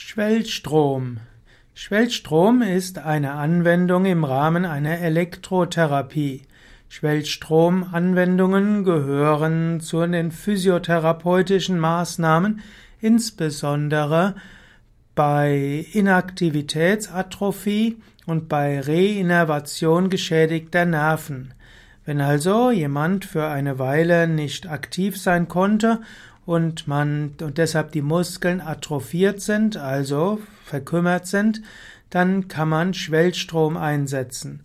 Schwellstrom. Schwellstrom ist eine Anwendung im Rahmen einer Elektrotherapie. Schwellstromanwendungen gehören zu den physiotherapeutischen Maßnahmen, insbesondere bei Inaktivitätsatrophie und bei Reinnervation geschädigter Nerven. Wenn also jemand für eine Weile nicht aktiv sein konnte und man und deshalb die Muskeln atrophiert sind, also verkümmert sind, dann kann man Schwellstrom einsetzen.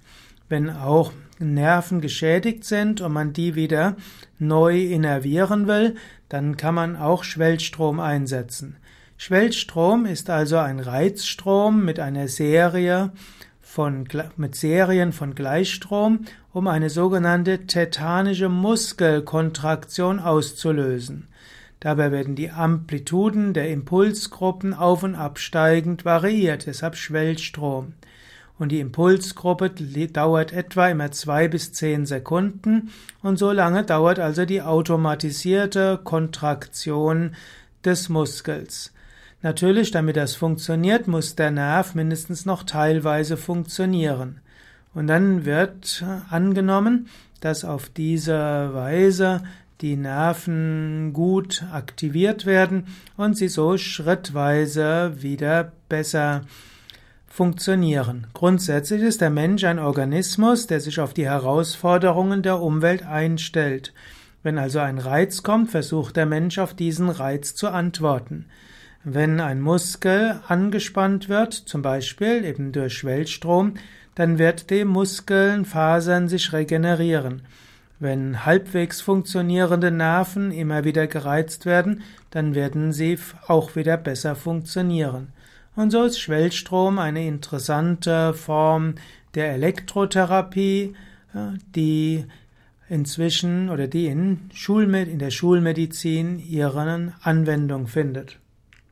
Wenn auch Nerven geschädigt sind und man die wieder neu innervieren will, dann kann man auch Schwellstrom einsetzen. Schwellstrom ist also ein Reizstrom mit einer Serie von, mit Serien von Gleichstrom, um eine sogenannte tetanische Muskelkontraktion auszulösen. Dabei werden die Amplituden der Impulsgruppen auf und absteigend variiert, deshalb Schwellstrom. Und die Impulsgruppe dauert etwa immer zwei bis zehn Sekunden und so lange dauert also die automatisierte Kontraktion des Muskels. Natürlich, damit das funktioniert, muss der Nerv mindestens noch teilweise funktionieren. Und dann wird angenommen, dass auf diese Weise die Nerven gut aktiviert werden und sie so schrittweise wieder besser funktionieren. Grundsätzlich ist der Mensch ein Organismus, der sich auf die Herausforderungen der Umwelt einstellt. Wenn also ein Reiz kommt, versucht der Mensch auf diesen Reiz zu antworten. Wenn ein Muskel angespannt wird, zum Beispiel eben durch Schwellstrom, dann wird die Muskelfasern sich regenerieren. Wenn halbwegs funktionierende Nerven immer wieder gereizt werden, dann werden sie auch wieder besser funktionieren. Und so ist Schwellstrom eine interessante Form der Elektrotherapie, die inzwischen oder die in, Schulmed in der Schulmedizin ihren Anwendung findet.